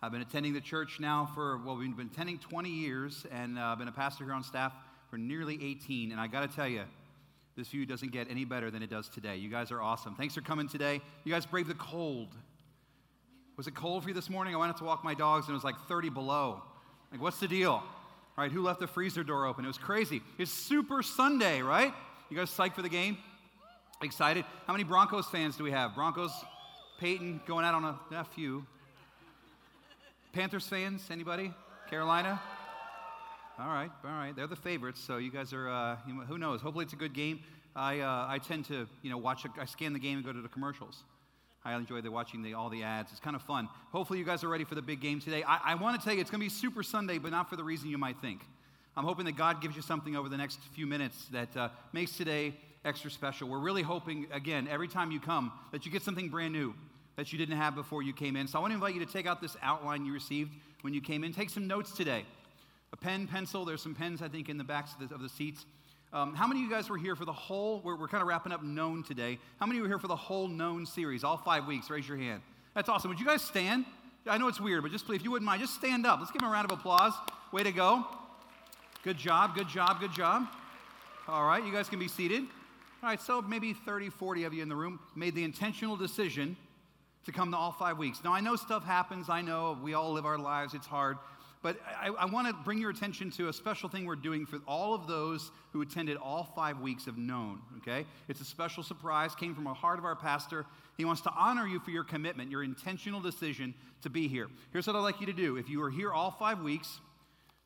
I've been attending the church now for, well, we've been attending 20 years, and uh, I've been a pastor here on staff for nearly 18. And I got to tell you, this view doesn't get any better than it does today. You guys are awesome. Thanks for coming today. You guys braved the cold. Was it cold for you this morning? I went out to walk my dogs, and it was like 30 below. Like, what's the deal? All right, who left the freezer door open? It was crazy. It's Super Sunday, right? You guys psyched for the game? Excited? How many Broncos fans do we have? Broncos, Peyton going out on a, a few. Panthers fans, anybody? Carolina? All right, all right. They're the favorites, so you guys are, uh, who knows? Hopefully it's a good game. I, uh, I tend to, you know, watch, I scan the game and go to the commercials. I enjoy the, watching the, all the ads. It's kind of fun. Hopefully you guys are ready for the big game today. I, I want to tell you it's going to be Super Sunday, but not for the reason you might think. I'm hoping that God gives you something over the next few minutes that uh, makes today extra special. We're really hoping, again, every time you come, that you get something brand new that you didn't have before you came in. So I want to invite you to take out this outline you received when you came in. Take some notes today. A pen, pencil. There's some pens, I think, in the backs of the, of the seats. Um, how many of you guys were here for the whole? We're, we're kind of wrapping up Known today. How many were here for the whole Known series, all five weeks? Raise your hand. That's awesome. Would you guys stand? I know it's weird, but just please, if you wouldn't mind, just stand up. Let's give them a round of applause. Way to go. Good job, good job, good job. All right, you guys can be seated. All right, so maybe 30, 40 of you in the room made the intentional decision to come to all five weeks. Now, I know stuff happens. I know we all live our lives. It's hard. But I, I want to bring your attention to a special thing we're doing for all of those who attended all five weeks of Known, okay? It's a special surprise, came from the heart of our pastor. He wants to honor you for your commitment, your intentional decision to be here. Here's what I'd like you to do. If you were here all five weeks,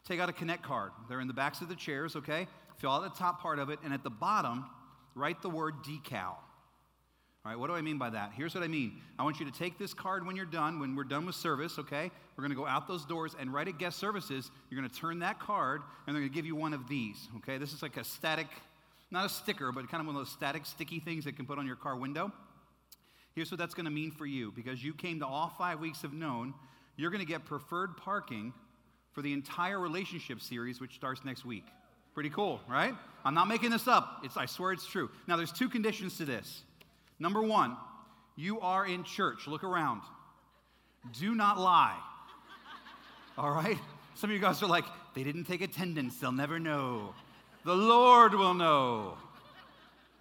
take out a Connect card. They're in the backs of the chairs, okay? Fill out the top part of it, and at the bottom, write the word decal. All right, what do I mean by that? Here's what I mean. I want you to take this card when you're done, when we're done with service, okay? We're going to go out those doors and right at guest services, you're going to turn that card and they're going to give you one of these, okay? This is like a static, not a sticker, but kind of one of those static, sticky things that can put on your car window. Here's what that's going to mean for you because you came to all five weeks of Known, you're going to get preferred parking for the entire relationship series, which starts next week. Pretty cool, right? I'm not making this up. It's, I swear it's true. Now, there's two conditions to this. Number one, you are in church. Look around. Do not lie. All right? Some of you guys are like, they didn't take attendance. They'll never know. The Lord will know.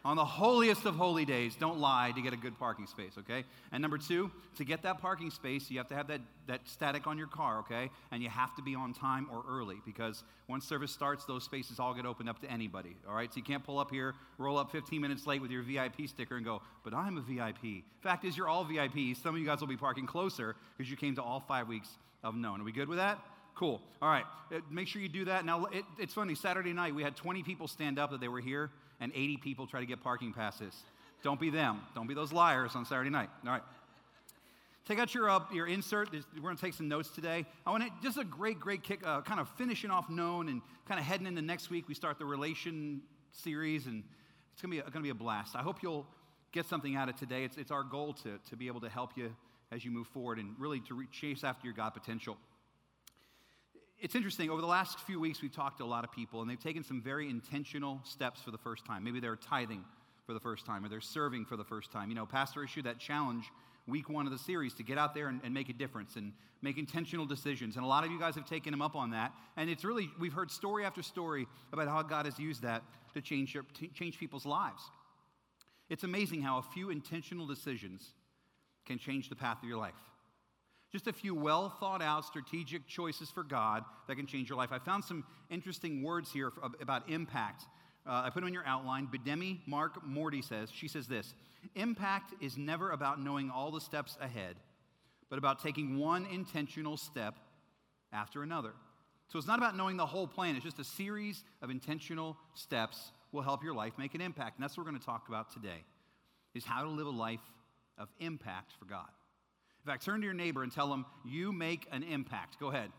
On the holiest of holy days, don't lie to get a good parking space, okay? And number two, to get that parking space, you have to have that, that static on your car, okay? And you have to be on time or early because once service starts, those spaces all get opened up to anybody, all right? So you can't pull up here, roll up 15 minutes late with your VIP sticker and go, but I'm a VIP. Fact is, you're all VIPs. Some of you guys will be parking closer because you came to all five weeks of known. Are we good with that? Cool. All right. Make sure you do that. Now, it, it's funny. Saturday night, we had 20 people stand up that they were here, and 80 people try to get parking passes. Don't be them. Don't be those liars on Saturday night. All right. Take out your, uh, your insert. We're going to take some notes today. I want to just a great, great kick, uh, kind of finishing off known and kind of heading into next week. We start the relation series, and it's going to be a blast. I hope you'll get something out of today. It's, it's our goal to, to be able to help you as you move forward and really to re- chase after your God potential it's interesting. Over the last few weeks, we've talked to a lot of people, and they've taken some very intentional steps for the first time. Maybe they're tithing for the first time, or they're serving for the first time. You know, Pastor issued that challenge week one of the series to get out there and, and, make a difference and make intentional decisions. And a lot of you guys have taken him up on that. And it's really, we've heard story after story about how God has used that to change, to change people's lives. It's amazing how a few intentional decisions can change the path of your life. Just a few well thought out strategic choices for God that can change your life. I found some interesting words here about impact. Uh, I put them in your outline. Bidemi Mark Mordi says, she says this Impact is never about knowing all the steps ahead, but about taking one intentional step after another. So it's not about knowing the whole plan, it's just a series of intentional steps will help your life make an impact. And that's what we're going to talk about today is how to live a life of impact for God. In fact, turn to your neighbor and tell them, You make an impact. Go ahead.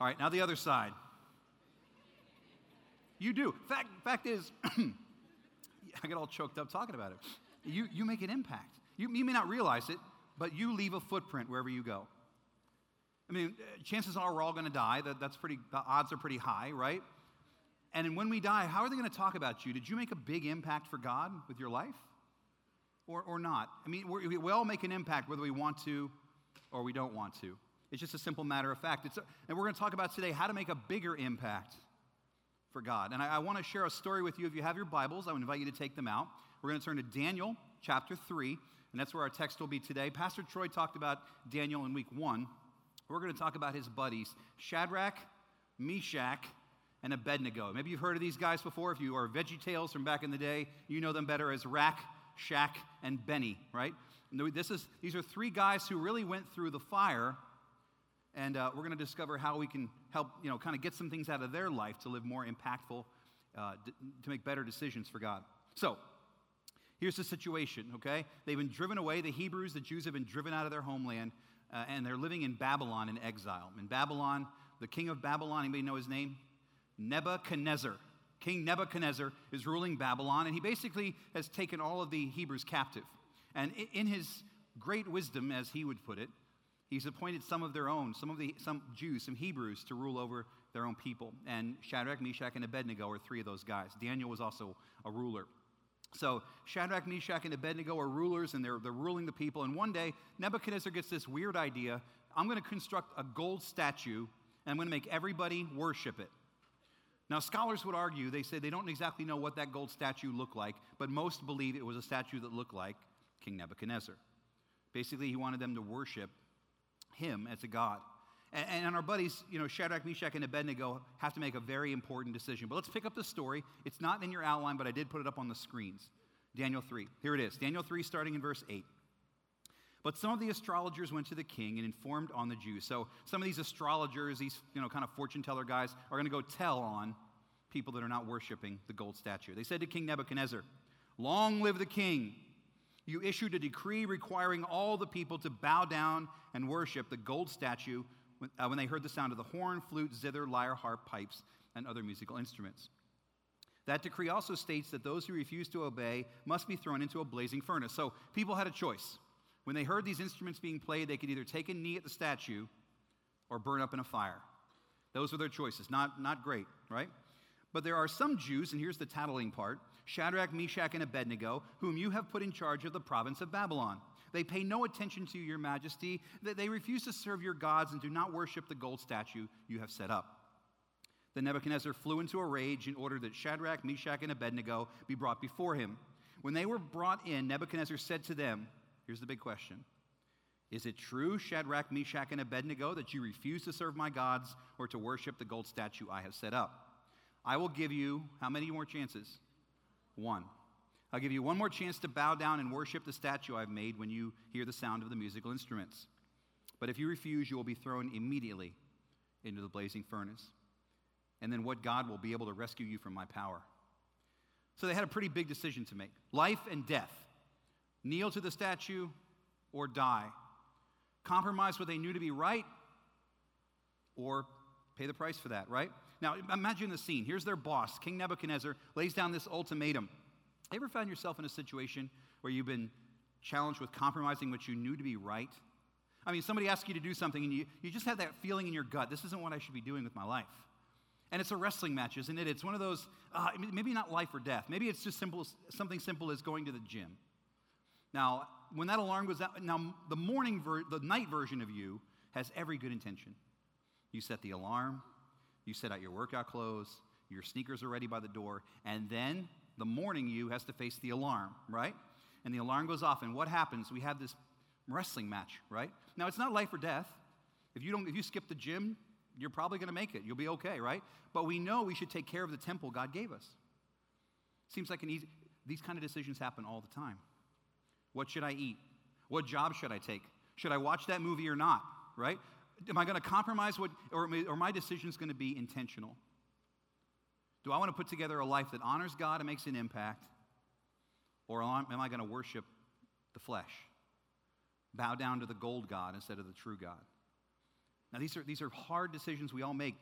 All right, now the other side. You do. Fact, fact is, I get all choked up talking about it. You, you make an impact. You, you may not realize it, but you leave a footprint wherever you go. I mean, uh, chances are we're all going to die. That, that's pretty, the odds are pretty high, right? And when we die, how are they going to talk about you? Did you make a big impact for God with your life? Or, or not. I mean, we all make an impact whether we want to or we don't want to. It's just a simple matter of fact. A, and we're going to talk about today how to make a bigger impact for God. And I, I want to share a story with you. If you have your Bibles, I would invite you to take them out. We're going to turn to Daniel chapter 3, and that's where our text will be today. Pastor Troy talked about Daniel in week one. We're going to talk about his buddies, Shadrach, Meshach, and Abednego. Maybe you've heard of these guys before. If you are VeggieTales from back in the day, you know them better as Rack, Shack, and Benny, right? This is, these are three guys who really went through the fire, and uh, we're going to discover how we can help, you know, kind of get some things out of their life to live more impactful, uh, d- to make better decisions for God. So, here's the situation, okay? They've been driven away. The Hebrews, the Jews, have been driven out of their homeland, uh, and they're living in Babylon in exile. In Babylon, the king of Babylon, anybody know his name? Nebuchadnezzar. King Nebuchadnezzar is ruling Babylon, and he basically has taken all of the Hebrews captive. And in his great wisdom, as he would put it, he's appointed some of their own, some of the some Jews, some Hebrews, to rule over their own people. And Shadrach, Meshach, and Abednego are three of those guys. Daniel was also a ruler. So Shadrach, Meshach, and Abednego are rulers, and they're, they're ruling the people. And one day, Nebuchadnezzar gets this weird idea I'm going to construct a gold statue, and I'm going to make everybody worship it. Now, scholars would argue, they say they don't exactly know what that gold statue looked like, but most believe it was a statue that looked like King Nebuchadnezzar. Basically, he wanted them to worship him as a god. And, and our buddies, you know, Shadrach, Meshach, and Abednego have to make a very important decision. But let's pick up the story. It's not in your outline, but I did put it up on the screens. Daniel 3. Here it is. Daniel 3, starting in verse 8. But some of the astrologers went to the king and informed on the Jews. So some of these astrologers, these you know kind of fortune teller guys, are going to go tell on people that are not worshiping the gold statue. They said to King Nebuchadnezzar, "Long live the king! You issued a decree requiring all the people to bow down and worship the gold statue when, uh, when they heard the sound of the horn, flute, zither, lyre, harp, pipes, and other musical instruments." That decree also states that those who refuse to obey must be thrown into a blazing furnace. So people had a choice. When they heard these instruments being played, they could either take a knee at the statue or burn up in a fire. Those were their choices. Not, not great, right? But there are some Jews, and here's the tattling part Shadrach, Meshach, and Abednego, whom you have put in charge of the province of Babylon. They pay no attention to your majesty. They refuse to serve your gods and do not worship the gold statue you have set up. Then Nebuchadnezzar flew into a rage and ordered that Shadrach, Meshach, and Abednego be brought before him. When they were brought in, Nebuchadnezzar said to them, Here's the big question Is it true, Shadrach, Meshach, and Abednego, that you refuse to serve my gods or to worship the gold statue I have set up? I will give you how many more chances? One. I'll give you one more chance to bow down and worship the statue I've made when you hear the sound of the musical instruments. But if you refuse, you will be thrown immediately into the blazing furnace. And then what God will be able to rescue you from my power. So they had a pretty big decision to make life and death kneel to the statue, or die. Compromise what they knew to be right, or pay the price for that, right? Now, imagine the scene. Here's their boss, King Nebuchadnezzar, lays down this ultimatum. Ever found yourself in a situation where you've been challenged with compromising what you knew to be right? I mean, somebody asks you to do something and you, you just have that feeling in your gut this isn't what I should be doing with my life. And it's a wrestling match, isn't it? It's one of those, uh, maybe not life or death. Maybe it's just simple, something simple as going to the gym. Now, when that alarm goes out, now the morning, ver- the night version of you has every good intention. You set the alarm, you set out your workout clothes, your sneakers are ready by the door, and then the morning you has to face the alarm, right? And the alarm goes off, and what happens? We have this wrestling match, right? Now it's not life or death. If you don't, if you skip the gym, you're probably going to make it. You'll be okay, right? But we know we should take care of the temple God gave us. Seems like an easy. These kind of decisions happen all the time. What should I eat? What job should I take? Should I watch that movie or not? Right? Am I going to compromise what, or, or my decision is going to be intentional? Do I want to put together a life that honors God and makes an impact? Or am I going to worship the flesh? Bow down to the gold God instead of the true God? Now, these are, these are hard decisions we all make,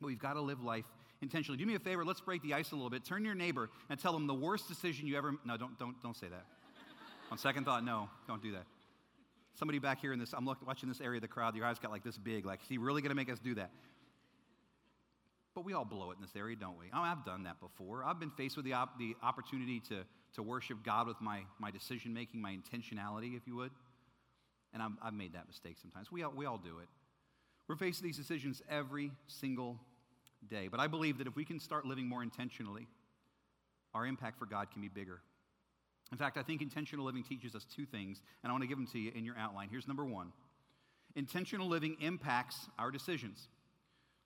but we've got to live life intentionally. Do me a favor, let's break the ice a little bit. Turn to your neighbor and tell them the worst decision you ever. No, don't, don't, don't say that. On second thought, no, don't do that. Somebody back here in this, I'm looking, watching this area of the crowd, your eyes got like this big. Like, is he really going to make us do that? But we all blow it in this area, don't we? Oh, I have done that before. I've been faced with the, op- the opportunity to, to worship God with my, my decision making, my intentionality, if you would. And i have made that mistake sometimes. We all, we all do it. We're facing these decisions every single day. But I believe that if we can start living more intentionally, our impact for God can be bigger. In fact, I think intentional living teaches us two things, and I want to give them to you in your outline. Here's number one intentional living impacts our decisions.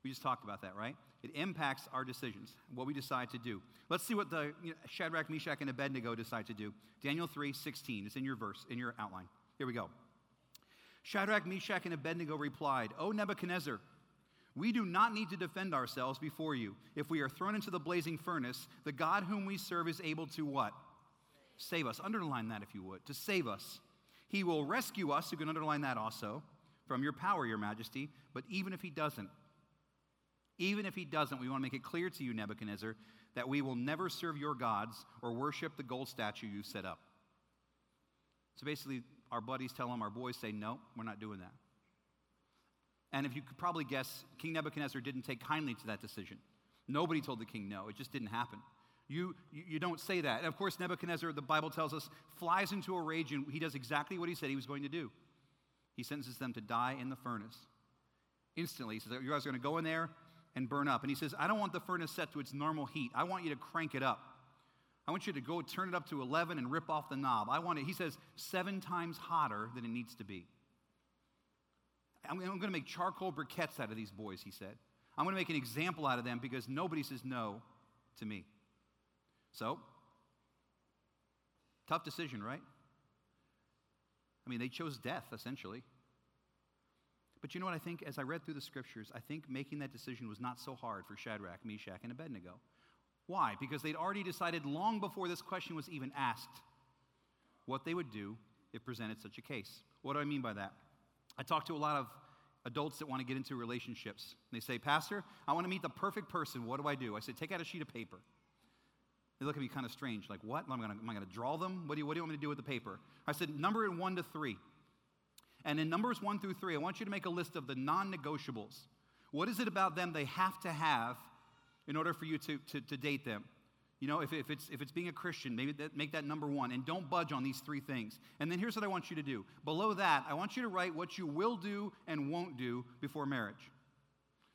We just talked about that, right? It impacts our decisions, what we decide to do. Let's see what the you know, Shadrach, Meshach, and Abednego decide to do. Daniel 3 16. It's in your verse, in your outline. Here we go. Shadrach, Meshach, and Abednego replied, O Nebuchadnezzar, we do not need to defend ourselves before you. If we are thrown into the blazing furnace, the God whom we serve is able to what? Save us. Underline that if you would. To save us. He will rescue us. You can underline that also from your power, your majesty. But even if he doesn't, even if he doesn't, we want to make it clear to you, Nebuchadnezzar, that we will never serve your gods or worship the gold statue you've set up. So basically, our buddies tell him, our boys say, no, we're not doing that. And if you could probably guess, King Nebuchadnezzar didn't take kindly to that decision. Nobody told the king no, it just didn't happen. You, you don't say that. And of course, Nebuchadnezzar, the Bible tells us, flies into a rage and he does exactly what he said he was going to do. He sentences them to die in the furnace. Instantly, he says, You guys are going to go in there and burn up. And he says, I don't want the furnace set to its normal heat. I want you to crank it up. I want you to go turn it up to 11 and rip off the knob. I want it, he says, seven times hotter than it needs to be. I'm, I'm going to make charcoal briquettes out of these boys, he said. I'm going to make an example out of them because nobody says no to me. So, tough decision, right? I mean, they chose death, essentially. But you know what I think? As I read through the scriptures, I think making that decision was not so hard for Shadrach, Meshach, and Abednego. Why? Because they'd already decided long before this question was even asked what they would do if presented such a case. What do I mean by that? I talk to a lot of adults that want to get into relationships. They say, Pastor, I want to meet the perfect person. What do I do? I say, take out a sheet of paper. They look at me kind of strange, like, what? Am I going to draw them? What do, you, what do you want me to do with the paper? I said, number it one to three. And in numbers one through three, I want you to make a list of the non negotiables. What is it about them they have to have in order for you to, to, to date them? You know, if, if, it's, if it's being a Christian, maybe that, make that number one. And don't budge on these three things. And then here's what I want you to do. Below that, I want you to write what you will do and won't do before marriage.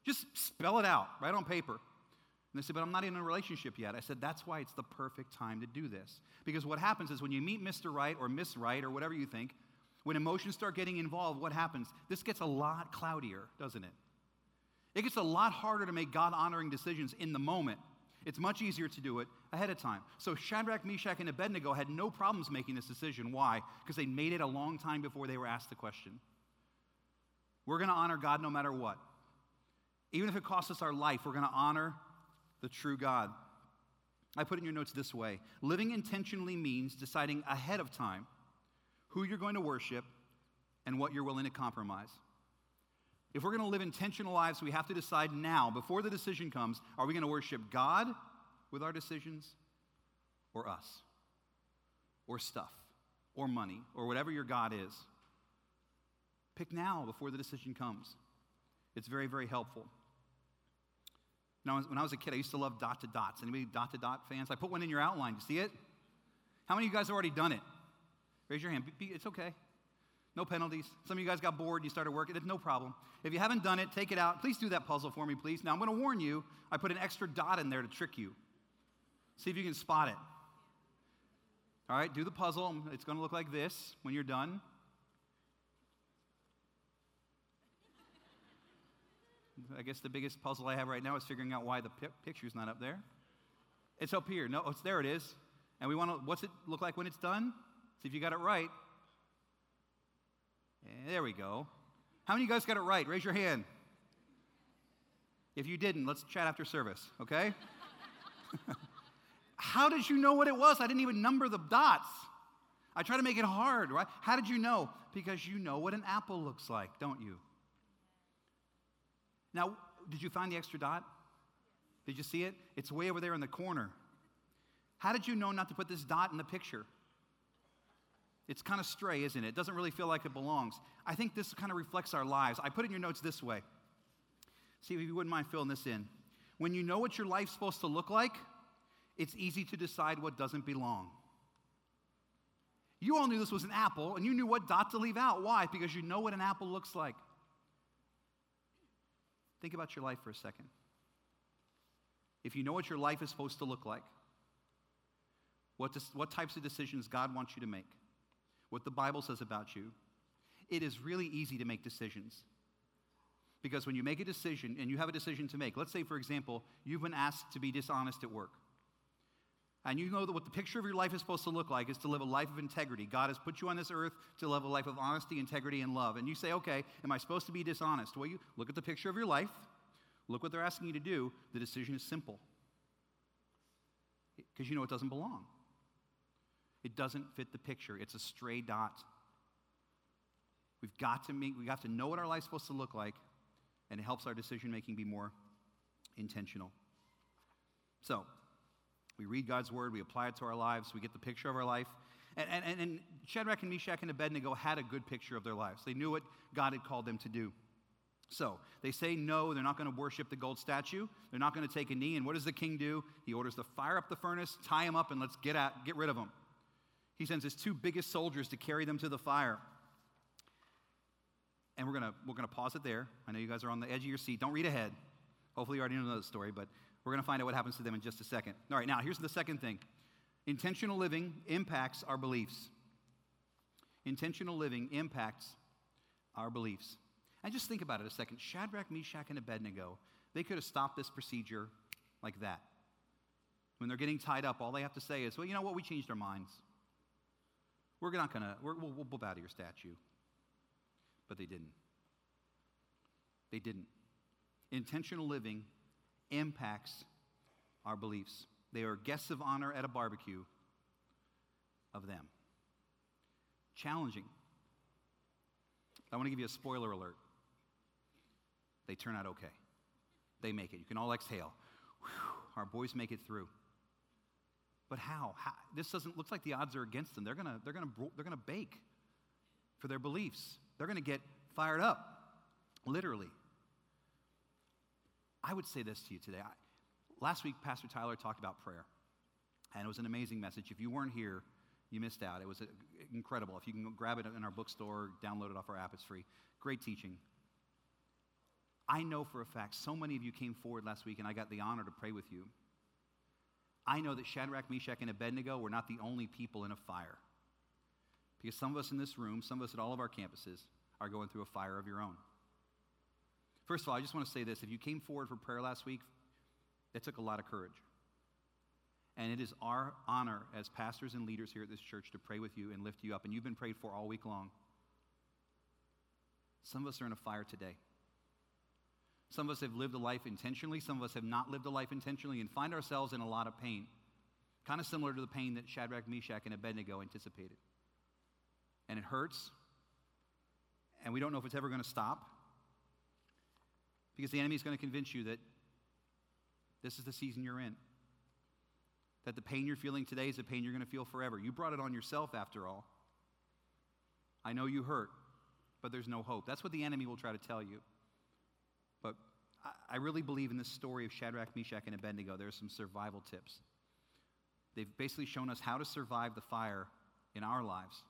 Just spell it out, right on paper. And they said, But I'm not in a relationship yet. I said, That's why it's the perfect time to do this. Because what happens is when you meet Mr. Right or Miss Right or whatever you think, when emotions start getting involved, what happens? This gets a lot cloudier, doesn't it? It gets a lot harder to make God honoring decisions in the moment. It's much easier to do it ahead of time. So Shadrach, Meshach, and Abednego had no problems making this decision. Why? Because they made it a long time before they were asked the question. We're going to honor God no matter what. Even if it costs us our life, we're going to honor the true God. I put in your notes this way living intentionally means deciding ahead of time who you're going to worship and what you're willing to compromise. If we're going to live intentional lives, we have to decide now, before the decision comes, are we going to worship God with our decisions or us or stuff or money or whatever your God is? Pick now before the decision comes. It's very, very helpful. Now, when I was a kid, I used to love dot to dots. Anybody dot to dot fans? I put one in your outline. You see it? How many of you guys have already done it? Raise your hand. It's okay. No penalties. Some of you guys got bored and you started working. It's no problem. If you haven't done it, take it out. Please do that puzzle for me, please. Now, I'm going to warn you, I put an extra dot in there to trick you. See if you can spot it. All right, do the puzzle. It's going to look like this when you're done. I guess the biggest puzzle I have right now is figuring out why the pi- picture's not up there. It's up here. No, it's there. It is. And we want to. What's it look like when it's done? See if you got it right. Eh, there we go. How many of you guys got it right? Raise your hand. If you didn't, let's chat after service, okay? How did you know what it was? I didn't even number the dots. I try to make it hard, right? How did you know? Because you know what an apple looks like, don't you? Now, did you find the extra dot? Did you see it? It's way over there in the corner. How did you know not to put this dot in the picture? It's kind of stray, isn't it? It doesn't really feel like it belongs. I think this kind of reflects our lives. I put in your notes this way. See if you wouldn't mind filling this in. When you know what your life's supposed to look like, it's easy to decide what doesn't belong. You all knew this was an apple, and you knew what dot to leave out. Why? Because you know what an apple looks like. Think about your life for a second. If you know what your life is supposed to look like, what, does, what types of decisions God wants you to make, what the Bible says about you, it is really easy to make decisions. Because when you make a decision and you have a decision to make, let's say, for example, you've been asked to be dishonest at work. And you know that what the picture of your life is supposed to look like is to live a life of integrity. God has put you on this earth to live a life of honesty, integrity, and love. And you say, okay, am I supposed to be dishonest? Well, you look at the picture of your life, look what they're asking you to do. The decision is simple. Because you know it doesn't belong. It doesn't fit the picture. It's a stray dot. We've got to make, we have to know what our life's supposed to look like, and it helps our decision making be more intentional. So, we read God's word, we apply it to our lives, we get the picture of our life. And, and, and Shadrach and Meshach and Abednego had a good picture of their lives. They knew what God had called them to do. So they say no, they're not going to worship the gold statue. They're not going to take a knee. And what does the king do? He orders to fire up the furnace, tie him up, and let's get, at, get rid of him. He sends his two biggest soldiers to carry them to the fire. And we're going to we're to pause it there. I know you guys are on the edge of your seat. Don't read ahead. Hopefully, you already know the story, but we're going to find out what happens to them in just a second. All right, now here's the second thing intentional living impacts our beliefs. Intentional living impacts our beliefs. And just think about it a second. Shadrach, Meshach, and Abednego, they could have stopped this procedure like that. When they're getting tied up, all they have to say is, well, you know what? We changed our minds. We're not going to, we'll, we'll bow to your statue. But they didn't. They didn't. Intentional living impacts our beliefs. They are guests of honor at a barbecue of them. Challenging. I want to give you a spoiler alert. They turn out okay. They make it. You can all exhale. Whew, our boys make it through. But how? how? This doesn't look like the odds are against them. They're gonna, they're gonna, they're gonna bake for their beliefs. They're gonna get fired up, literally. I would say this to you today. I, last week, Pastor Tyler talked about prayer, and it was an amazing message. If you weren't here, you missed out. It was uh, incredible. If you can grab it in our bookstore, download it off our app, it's free. Great teaching. I know for a fact so many of you came forward last week, and I got the honor to pray with you. I know that Shadrach, Meshach, and Abednego were not the only people in a fire. Because some of us in this room, some of us at all of our campuses, are going through a fire of your own. First of all, I just want to say this. If you came forward for prayer last week, it took a lot of courage. And it is our honor as pastors and leaders here at this church to pray with you and lift you up. And you've been prayed for all week long. Some of us are in a fire today. Some of us have lived a life intentionally, some of us have not lived a life intentionally, and find ourselves in a lot of pain. Kind of similar to the pain that Shadrach, Meshach, and Abednego anticipated. And it hurts, and we don't know if it's ever going to stop. Because the enemy is going to convince you that this is the season you're in. That the pain you're feeling today is the pain you're going to feel forever. You brought it on yourself, after all. I know you hurt, but there's no hope. That's what the enemy will try to tell you. But I really believe in this story of Shadrach, Meshach, and Abednego. There are some survival tips. They've basically shown us how to survive the fire in our lives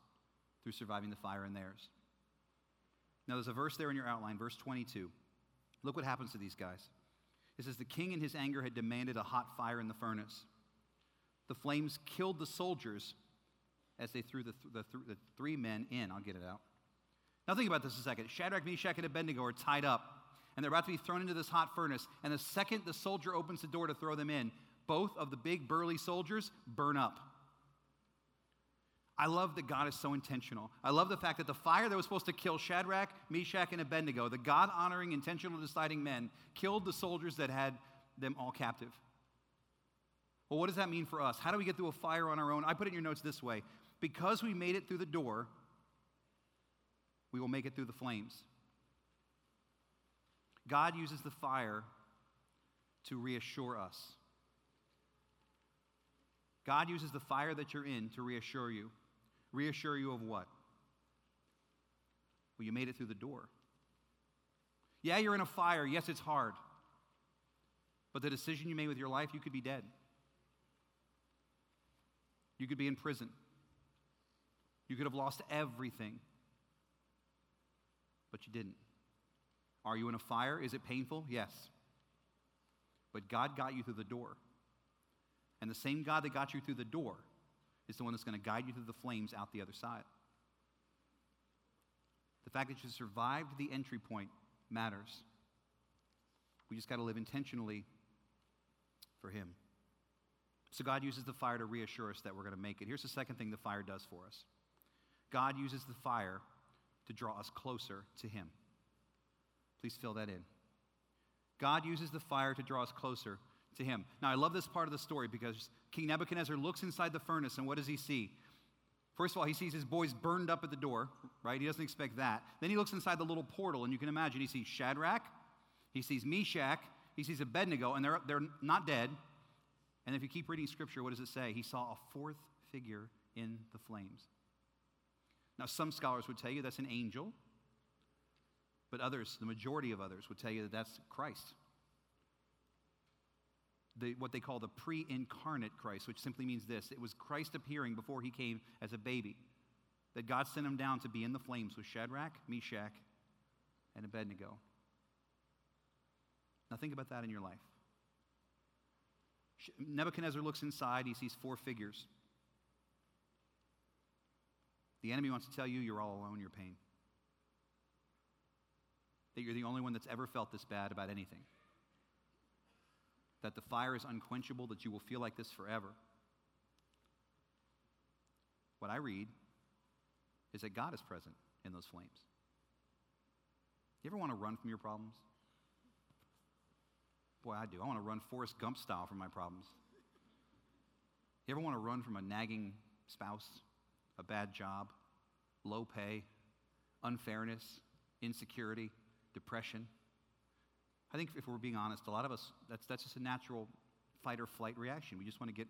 through surviving the fire in theirs. Now, there's a verse there in your outline, verse 22. Look what happens to these guys. It says, The king in his anger had demanded a hot fire in the furnace. The flames killed the soldiers as they threw the, th- the, th- the three men in. I'll get it out. Now, think about this a second. Shadrach, Meshach, and Abednego are tied up, and they're about to be thrown into this hot furnace. And the second the soldier opens the door to throw them in, both of the big burly soldiers burn up. I love that God is so intentional. I love the fact that the fire that was supposed to kill Shadrach, Meshach, and Abednego, the God honoring, intentional, deciding men, killed the soldiers that had them all captive. Well, what does that mean for us? How do we get through a fire on our own? I put it in your notes this way because we made it through the door, we will make it through the flames. God uses the fire to reassure us. God uses the fire that you're in to reassure you. Reassure you of what? Well, you made it through the door. Yeah, you're in a fire. Yes, it's hard. But the decision you made with your life, you could be dead. You could be in prison. You could have lost everything, but you didn't. Are you in a fire? Is it painful? Yes. But God got you through the door. And the same God that got you through the door is the one that's going to guide you through the flames out the other side. The fact that you survived the entry point matters. We just got to live intentionally for Him. So God uses the fire to reassure us that we're going to make it. Here's the second thing the fire does for us God uses the fire to draw us closer to Him. Please fill that in. God uses the fire to draw us closer to Him. Now, I love this part of the story because King Nebuchadnezzar looks inside the furnace, and what does he see? First of all, he sees his boys burned up at the door, right? He doesn't expect that. Then he looks inside the little portal, and you can imagine he sees Shadrach, he sees Meshach, he sees Abednego, and they're, they're not dead. And if you keep reading scripture, what does it say? He saw a fourth figure in the flames. Now, some scholars would tell you that's an angel, but others, the majority of others, would tell you that that's Christ. The, what they call the pre incarnate Christ, which simply means this it was Christ appearing before he came as a baby. That God sent him down to be in the flames with Shadrach, Meshach, and Abednego. Now, think about that in your life. Nebuchadnezzar looks inside, he sees four figures. The enemy wants to tell you you're all alone in your pain, that you're the only one that's ever felt this bad about anything, that the fire is unquenchable, that you will feel like this forever. What I read is that God is present in those flames. You ever want to run from your problems? Boy, I do. I want to run Forrest Gump style from my problems. You ever want to run from a nagging spouse, a bad job, low pay, unfairness, insecurity, depression? I think if we're being honest, a lot of us, that's, that's just a natural fight or flight reaction. We just want to get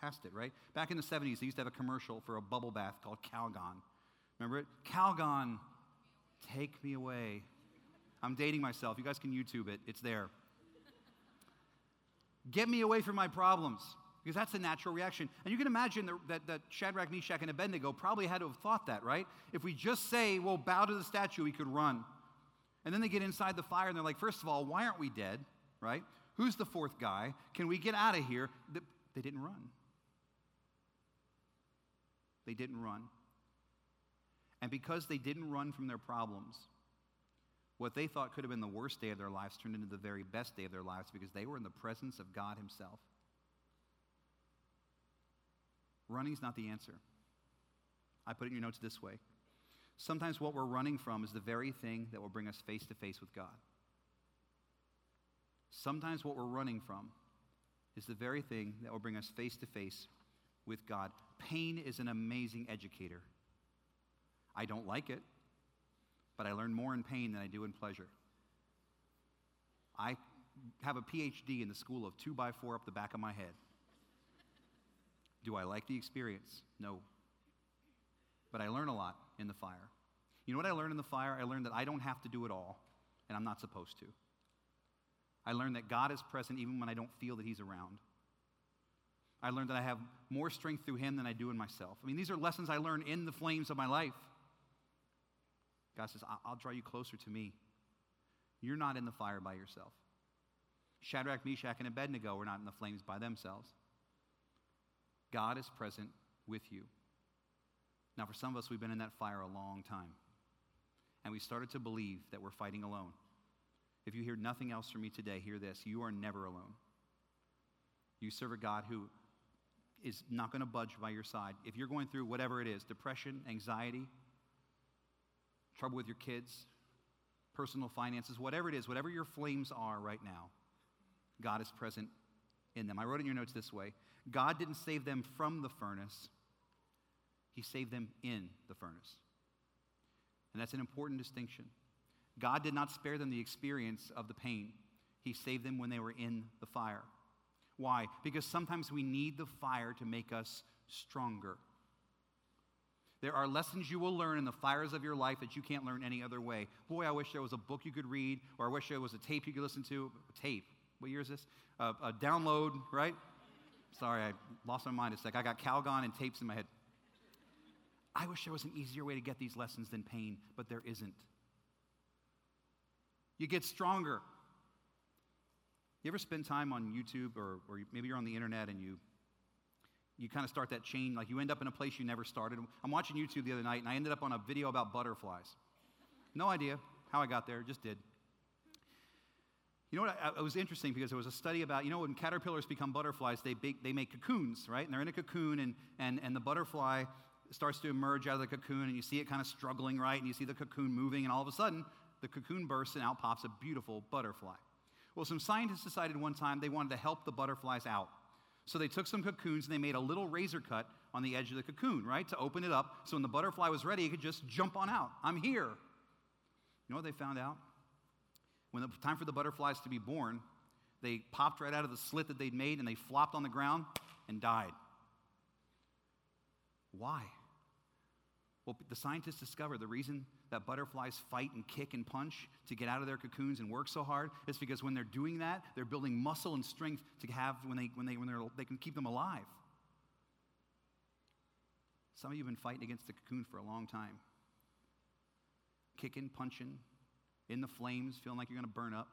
past it, right? Back in the 70s, they used to have a commercial for a bubble bath called Calgon. Remember it? Calgon, take me away. I'm dating myself. You guys can YouTube it, it's there. Get me away from my problems. Because that's a natural reaction. And you can imagine that, that Shadrach, Meshach, and Abednego probably had to have thought that, right? If we just say, well, bow to the statue, we could run. And then they get inside the fire and they're like, first of all, why aren't we dead, right? Who's the fourth guy? Can we get out of here? They didn't run. They didn't run. And because they didn't run from their problems, what they thought could have been the worst day of their lives turned into the very best day of their lives because they were in the presence of God Himself. Running's not the answer. I put it in your notes this way. Sometimes what we're running from is the very thing that will bring us face to face with God. Sometimes what we're running from is the very thing that will bring us face to face with God. Pain is an amazing educator. I don't like it but I learn more in pain than I do in pleasure. I have a PhD in the school of two by four up the back of my head. Do I like the experience? No. But I learn a lot in the fire. You know what I learned in the fire? I learned that I don't have to do it all, and I'm not supposed to. I learned that God is present even when I don't feel that He's around. I learned that I have more strength through Him than I do in myself. I mean, these are lessons I learned in the flames of my life. God says, I'll draw you closer to me. You're not in the fire by yourself. Shadrach, Meshach, and Abednego were not in the flames by themselves. God is present with you. Now, for some of us, we've been in that fire a long time. And we started to believe that we're fighting alone. If you hear nothing else from me today, hear this you are never alone. You serve a God who is not going to budge by your side. If you're going through whatever it is depression, anxiety, trouble with your kids, personal finances, whatever it is, whatever your flames are right now, God is present in them. I wrote in your notes this way God didn't save them from the furnace, He saved them in the furnace. And that's an important distinction. God did not spare them the experience of the pain, He saved them when they were in the fire. Why? Because sometimes we need the fire to make us stronger. There are lessons you will learn in the fires of your life that you can't learn any other way. Boy, I wish there was a book you could read, or I wish there was a tape you could listen to. A tape. What year is this? Uh, a download, right? Sorry, I lost my mind a sec. I got Calgon and tapes in my head. I wish there was an easier way to get these lessons than pain, but there isn't. You get stronger. You ever spend time on YouTube or, or maybe you're on the internet and you you kind of start that chain, like you end up in a place you never started. I'm watching YouTube the other night and I ended up on a video about butterflies. No idea how I got there, just did. You know what? It was interesting because there was a study about, you know, when caterpillars become butterflies, they, bake, they make cocoons, right? And they're in a cocoon, and, and, and the butterfly starts to emerge out of the cocoon, and you see it kind of struggling, right? And you see the cocoon moving, and all of a sudden, the cocoon bursts, and out pops a beautiful butterfly. Well, some scientists decided one time they wanted to help the butterflies out. So they took some cocoons and they made a little razor cut on the edge of the cocoon, right, to open it up. So when the butterfly was ready, it could just jump on out. I'm here. You know what they found out? When the time for the butterflies to be born, they popped right out of the slit that they'd made and they flopped on the ground and died. Why? Well, the scientists discovered the reason that butterflies fight and kick and punch to get out of their cocoons and work so hard is because when they're doing that, they're building muscle and strength to have when they, when they, when they're, they can keep them alive. Some of you have been fighting against the cocoon for a long time. Kicking, punching, in the flames, feeling like you're going to burn up.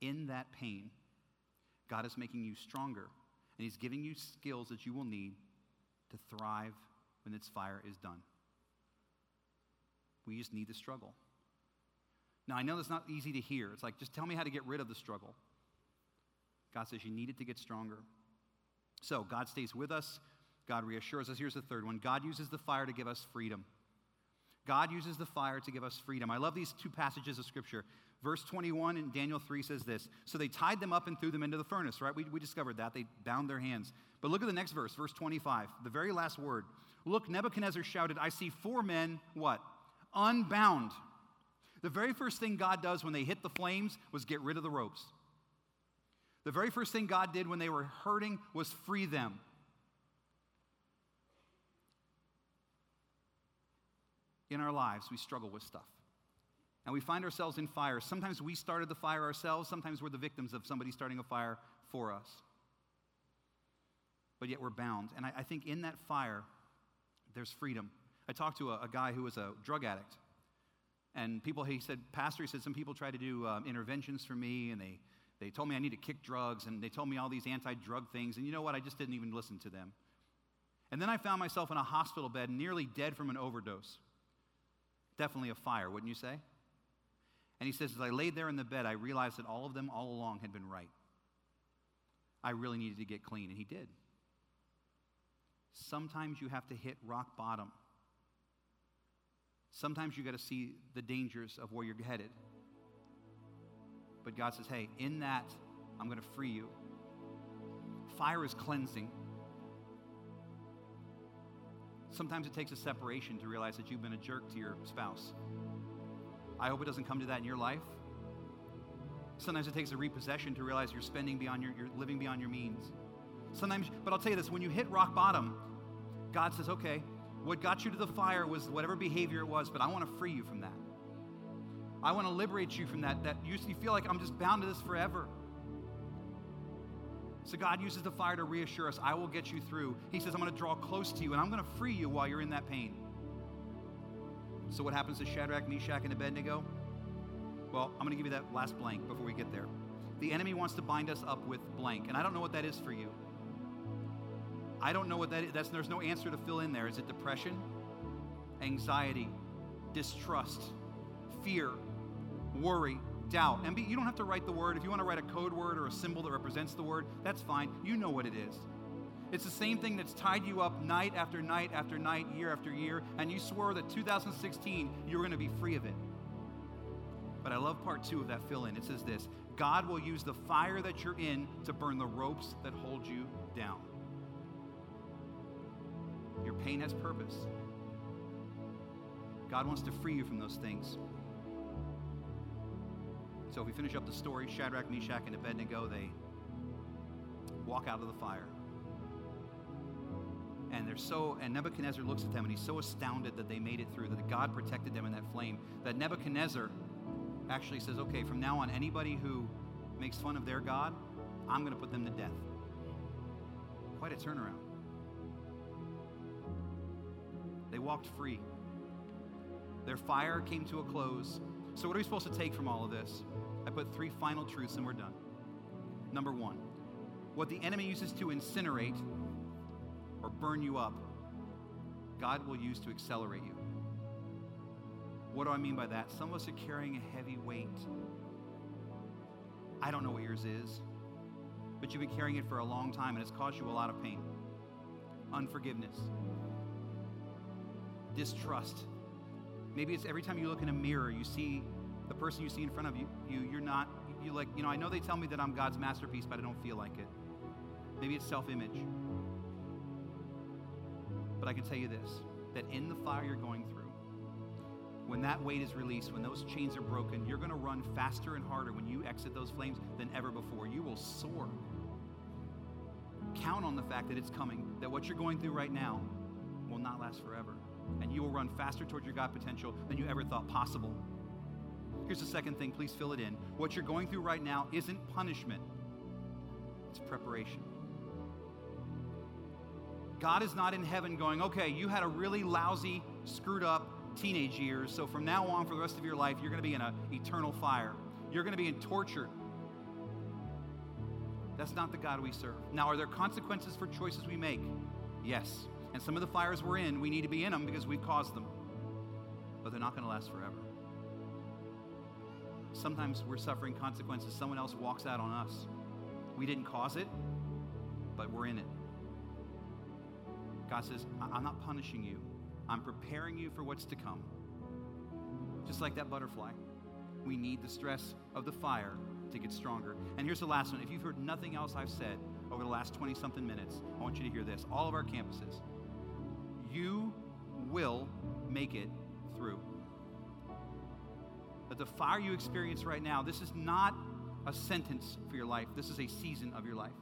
In that pain, God is making you stronger, and He's giving you skills that you will need to thrive when its fire is done. We just need the struggle. Now, I know that's not easy to hear. It's like, just tell me how to get rid of the struggle. God says you need it to get stronger. So, God stays with us. God reassures us. Here's the third one God uses the fire to give us freedom. God uses the fire to give us freedom. I love these two passages of Scripture. Verse 21 in Daniel 3 says this So they tied them up and threw them into the furnace, right? We, we discovered that. They bound their hands. But look at the next verse, verse 25, the very last word. Look, Nebuchadnezzar shouted, I see four men, what? Unbound. The very first thing God does when they hit the flames was get rid of the ropes. The very first thing God did when they were hurting was free them. in our lives, we struggle with stuff. And we find ourselves in fire. Sometimes we started the fire ourselves, sometimes we're the victims of somebody starting a fire for us. But yet we're bound. And I, I think in that fire, there's freedom. I talked to a, a, guy who was a drug addict. And people, he said, Pastor, he said, some people try to do um, interventions for me, and they, they told me I need to kick drugs, and they told me all these anti drug things. And you know what? I just didn't even listen to them. And then I found myself in a hospital bed, nearly dead from an overdose. Definitely a fire, wouldn't you say? And he says, As I laid there in the bed, I realized that all of them all along had been right. I really needed to get clean, and he did. Sometimes you have to hit rock bottom. Sometimes you got to see the dangers of where you're headed. But God says, hey, in that, I'm going to free you. Fire is cleansing. Sometimes it takes a separation to realize that you've been a jerk to your spouse. I hope it doesn't come to that in your life. Sometimes it takes a repossession to realize you're spending beyond your, you're living beyond your means. Sometimes, but I'll tell you this when you hit rock bottom, God says, okay, what got you to the fire was whatever behavior it was, but I want to free you from that. I want to liberate you from that. That you feel like I'm just bound to this forever. So God uses the fire to reassure us, I will get you through. He says, I'm going to draw close to you and I'm going to free you while you're in that pain. So what happens to Shadrach, Meshach, and Abednego? Well, I'm going to give you that last blank before we get there. The enemy wants to bind us up with blank, and I don't know what that is for you. I don't know what that is. That's, there's no answer to fill in there. Is it depression, anxiety, distrust, fear, worry, doubt. And be, you don't have to write the word. If you want to write a code word or a symbol that represents the word, that's fine. You know what it is. It's the same thing that's tied you up night after night after night, year after year, and you swore that 2016 you were going to be free of it. But I love part two of that fill in. It says this God will use the fire that you're in to burn the ropes that hold you down. Your pain has purpose. God wants to free you from those things. So if we finish up the story, Shadrach, Meshach, and Abednego, they walk out of the fire. And they're so, and Nebuchadnezzar looks at them and he's so astounded that they made it through, that God protected them in that flame, that Nebuchadnezzar actually says, okay, from now on, anybody who makes fun of their God, I'm going to put them to death. Quite a turnaround. They walked free. Their fire came to a close. So, what are we supposed to take from all of this? I put three final truths and we're done. Number one, what the enemy uses to incinerate burn you up, God will use to accelerate you. What do I mean by that? Some of us are carrying a heavy weight. I don't know what yours is, but you've been carrying it for a long time and it's caused you a lot of pain. Unforgiveness, distrust. Maybe it's every time you look in a mirror, you see the person you see in front of you, you you're not, you like, you know, I know they tell me that I'm God's masterpiece, but I don't feel like it. Maybe it's self image. But I can tell you this that in the fire you're going through, when that weight is released, when those chains are broken, you're going to run faster and harder when you exit those flames than ever before. You will soar. Count on the fact that it's coming, that what you're going through right now will not last forever. And you will run faster towards your God potential than you ever thought possible. Here's the second thing, please fill it in. What you're going through right now isn't punishment, it's preparation. God is not in heaven going, okay, you had a really lousy, screwed up teenage years, so from now on, for the rest of your life, you're going to be in an eternal fire. You're going to be in torture. That's not the God we serve. Now, are there consequences for choices we make? Yes. And some of the fires we're in, we need to be in them because we've caused them. But they're not going to last forever. Sometimes we're suffering consequences. Someone else walks out on us. We didn't cause it, but we're in it. God says, I'm not punishing you. I'm preparing you for what's to come. Just like that butterfly. We need the stress of the fire to get stronger. And here's the last one. If you've heard nothing else I've said over the last 20 something minutes, I want you to hear this. All of our campuses, you will make it through. But the fire you experience right now, this is not a sentence for your life, this is a season of your life.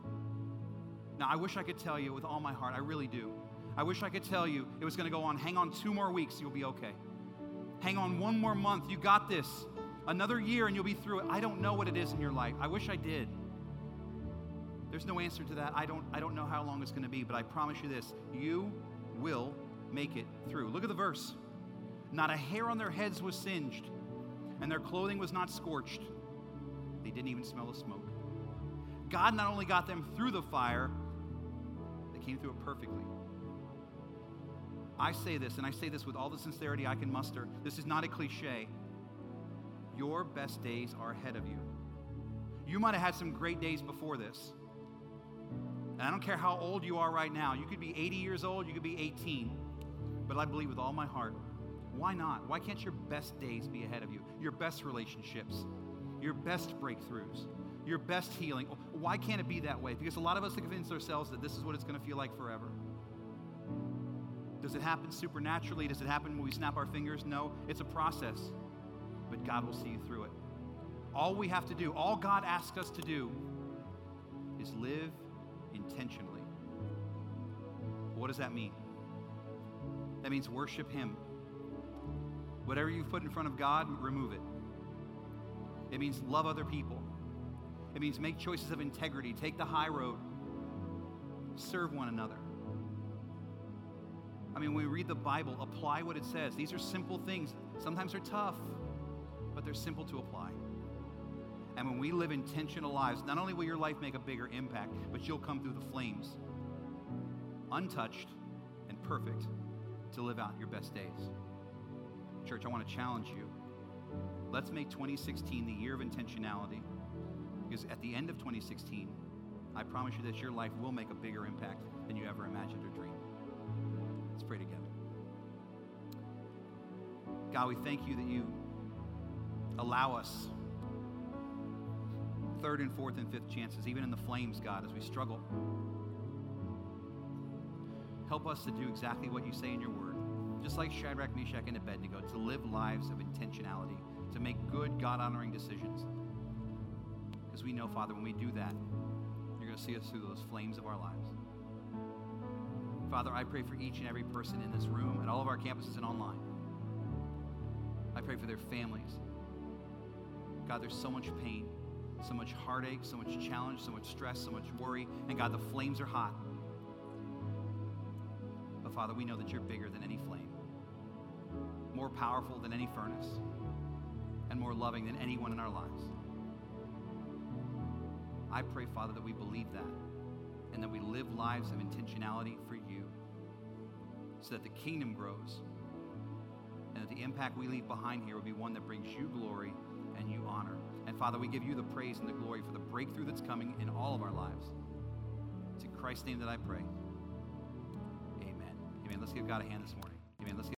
Now, I wish I could tell you with all my heart, I really do. I wish I could tell you it was going to go on. Hang on two more weeks, you'll be okay. Hang on one more month, you got this. Another year, and you'll be through it. I don't know what it is in your life. I wish I did. There's no answer to that. I don't, I don't know how long it's going to be, but I promise you this you will make it through. Look at the verse. Not a hair on their heads was singed, and their clothing was not scorched. They didn't even smell the smoke. God not only got them through the fire, they came through it perfectly. I say this, and I say this with all the sincerity I can muster. This is not a cliche. Your best days are ahead of you. You might have had some great days before this. And I don't care how old you are right now. You could be 80 years old, you could be 18. But I believe with all my heart, why not? Why can't your best days be ahead of you? Your best relationships, your best breakthroughs, your best healing. Why can't it be that way? Because a lot of us convince ourselves that this is what it's going to feel like forever. Does it happen supernaturally? Does it happen when we snap our fingers? No, it's a process. But God will see you through it. All we have to do, all God asks us to do, is live intentionally. What does that mean? That means worship Him. Whatever you've put in front of God, remove it. It means love other people. It means make choices of integrity, take the high road, serve one another. I mean, when we read the Bible, apply what it says. These are simple things. Sometimes they're tough, but they're simple to apply. And when we live intentional lives, not only will your life make a bigger impact, but you'll come through the flames, untouched and perfect, to live out your best days. Church, I want to challenge you. Let's make 2016 the year of intentionality. Because at the end of 2016, I promise you that your life will make a bigger impact than you ever imagined or God, we thank you that you allow us third and fourth and fifth chances, even in the flames, God, as we struggle. Help us to do exactly what you say in your word, just like Shadrach, Meshach, and Abednego, to live lives of intentionality, to make good, God honoring decisions. Because we know, Father, when we do that, you're going to see us through those flames of our lives. Father, I pray for each and every person in this room, at all of our campuses and online. Pray for their families. God, there's so much pain, so much heartache, so much challenge, so much stress, so much worry. And God, the flames are hot. But Father, we know that you're bigger than any flame. more powerful than any furnace, and more loving than anyone in our lives. I pray, Father, that we believe that and that we live lives of intentionality for you so that the kingdom grows and that the impact we leave behind here will be one that brings you glory and you honor. And Father, we give you the praise and the glory for the breakthrough that's coming in all of our lives. It's in Christ's name that I pray. Amen. Amen. Let's give God a hand this morning. Amen. Let's